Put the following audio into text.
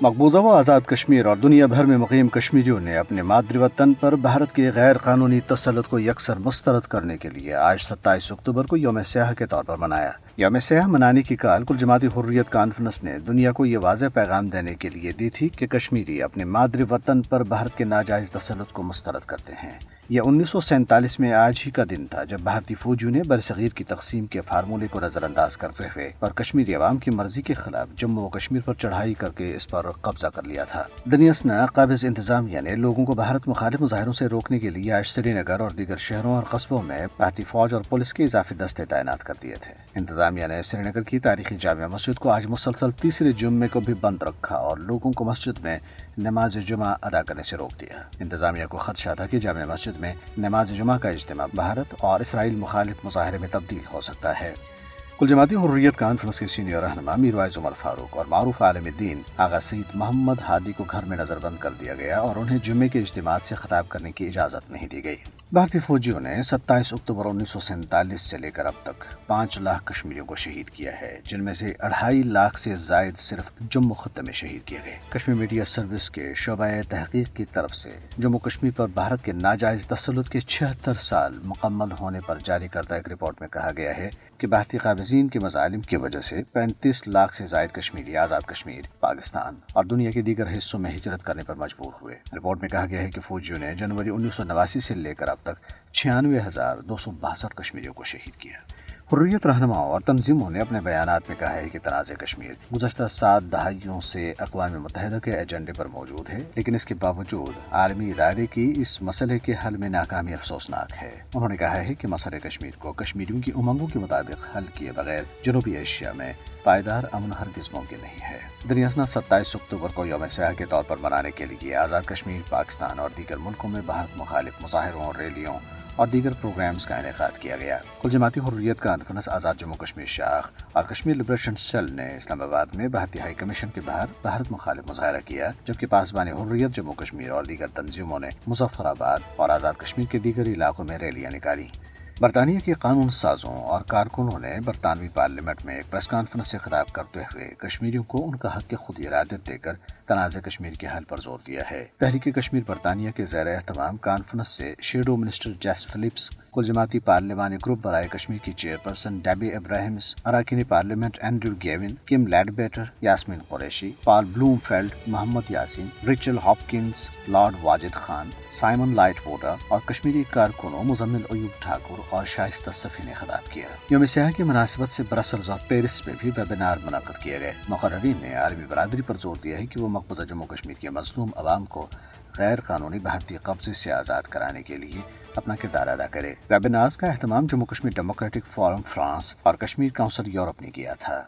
مقبوضہ و آزاد کشمیر اور دنیا بھر میں مقیم کشمیریوں نے اپنے مادری وطن پر بھارت کے غیر قانونی تسلط کو یکسر مسترد کرنے کے لیے آج ستائیس اکتوبر کو یوم سیاح کے طور پر منایا۔ یوم سیاح منانے کی کال کل جماعتی حریت کانفرنس نے دنیا کو یہ واضح پیغام دینے کے لیے دی تھی کہ کشمیری اپنے مادری وطن پر بھارت کے ناجائز تسلط کو مسترد کرتے ہیں۔ یہ انیس سو سینتالیس میں آج ہی کا دن تھا جب بھارتی فوجیوں نے برصغیر کی تقسیم کے فارمولے کو نظر انداز کرتے ہوئے اور کشمیری عوام کی مرضی کے خلاف جموں و کشمیر پر چڑھائی کر کے اس پر قبضہ کر لیا تھا۔ دنیا قابض انتظامیہ یعنی نے لوگوں کو بھارت مخالف مظاہروں سے روکنے کے لیے آج سری نگر اور دیگر شہروں اور قصبوں میں بھارتی فوج اور پولیس کے اضافی دستے تعینات کر دیے تھے۔ انتظامیہ یعنی نے سری نگر کی تاریخی جامع مسجد کو آج مسلسل تیسرے جمعے کو بھی بند رکھا اور لوگوں کو مسجد میں نماز جمعہ ادا کرنے سے روک دیا۔ انتظامیہ کو خدشہ تھا کہ جامع مسجد میں نماز جمعہ کا اجتماع بھارت اور اسرائیل مخالف مظاہرے میں تبدیل ہو سکتا ہے۔ کل جماعتی حریت کانفرنس کے سینئر رہنما میروائز عمر فاروق اور معروف عالم دین آغا سعید محمد ہادی کو گھر میں نظر بند کر دیا گیا اور انہیں جمعے کے اجتماع سے خطاب کرنے کی اجازت نہیں دی گئی۔ بھارتی فوجیوں نے ستائیس اکتوبر انیس سو سینتالیس سے لے کر اب تک پانچ لاکھ کشمیریوں کو شہید کیا ہے، جن میں سے اڑھائی لاکھ سے زائد صرف جموں خطے میں شہید کیے گئے۔ کشمیر میڈیا سروس کے شعبہ تحقیق کی طرف سے جموں کشمیر پر بھارت کے ناجائز تسلط کے چھہتر سال مکمل ہونے پر جاری کردہ ایک رپورٹ میں کہا گیا ہے کہ بھارتی قابضین کے مظالم کی وجہ سے پینتیس لاکھ سے زائد کشمیری آزاد کشمیر پاکستان اور دنیا کے دیگر حصوں میں ہجرت کرنے پر مجبور ہوئے۔ رپورٹ میں کہا گیا ہے کہ فوجیوں نے جنوری انیس سو نواسی سے لے کر اب تک چھیانوے ہزار دو سو باسٹھ کشمیریوں کو شہید کیا۔ حریت رہنماؤں اور تنظیموں نے اپنے بیانات میں کہا ہے کہ تنازع کشمیر گزشتہ سات دہائیوں سے اقوام متحدہ کے ایجنڈے پر موجود ہے، لیکن اس کے باوجود عالمی ادارے کی اس مسئلے کے حل میں ناکامی افسوسناک ہے۔ انہوں نے کہا ہے کہ مسئلہ کشمیر کو کشمیریوں کی امنگوں کے مطابق حل کیے بغیر جنوبی ایشیا میں پائیدار امن ہرگز ممکن نہیں ہے۔ دریاسنا ستائیس اکتوبر کو یوم سیاح کے طور پر منانے کے لیے آزاد کشمیر، پاکستان اور دیگر ملکوں میں بھارت مخالف مظاہروں اور ریلیوں اور دیگر پروگرامز کا انعقاد کیا گیا۔ کل جماعتی حریت کا انفرنس آزاد جموں کشمیر شاخ اور کشمیر لبریشن سیل نے اسلام آباد میں بھارتی ہائی کمیشن کے باہر بھارت مخالف مظاہرہ کیا، جبکہ پاسبان حریت جموں کشمیر اور دیگر تنظیموں نے مظفر آباد اور آزاد کشمیر کے دیگر علاقوں میں ریلیاں نکالی۔ برطانیہ کے قانون سازوں اور کارکنوں نے برطانوی پارلیمنٹ میں ایک پریس کانفرنس سے خطاب کرتے ہوئے کشمیریوں کو ان کا حق خود ارادت دے کر تنازع کشمیر کے حل پر زور دیا ہے۔ تحریک کشمیر برطانیہ کے زیر اہتمام کانفرنس سے شیڈو منسٹر جیس فلپس کل جماعتی پارلیمانی گروپ برائے کشمیر کی چیئر پرسن ڈیبی ابراہیمس اراکین parliament Andrew Gwynne Kim Leadbeater Yasmin Qureshi, Paul Blomfield Mohammad Yasin, Rachel Hopkins Lord Wajid Khan, Simon Lightwood اور کشمیری کارکنوں مزمل ایوب ٹھاکر اور شائستہ صفی نے خطاب کیا۔ یوم سیاح کی مناسبت سے برسلز اور پیرس میں بھی ویبینار منعقد کیے گئے۔ مقررین نے عالمی برادری پر زور دیا ہے کہ وہ مقبوضہ جموں کشمیر کے مظلوم عوام کو غیر قانونی بھارتی قبضے سے آزاد کرانے کے لیے اپنا کردار ادا کرے۔ ویبینارز کا اہتمام Jammu Kashmir democratic forum France اور کشمیر کاؤنسل یورپ نے کیا تھا۔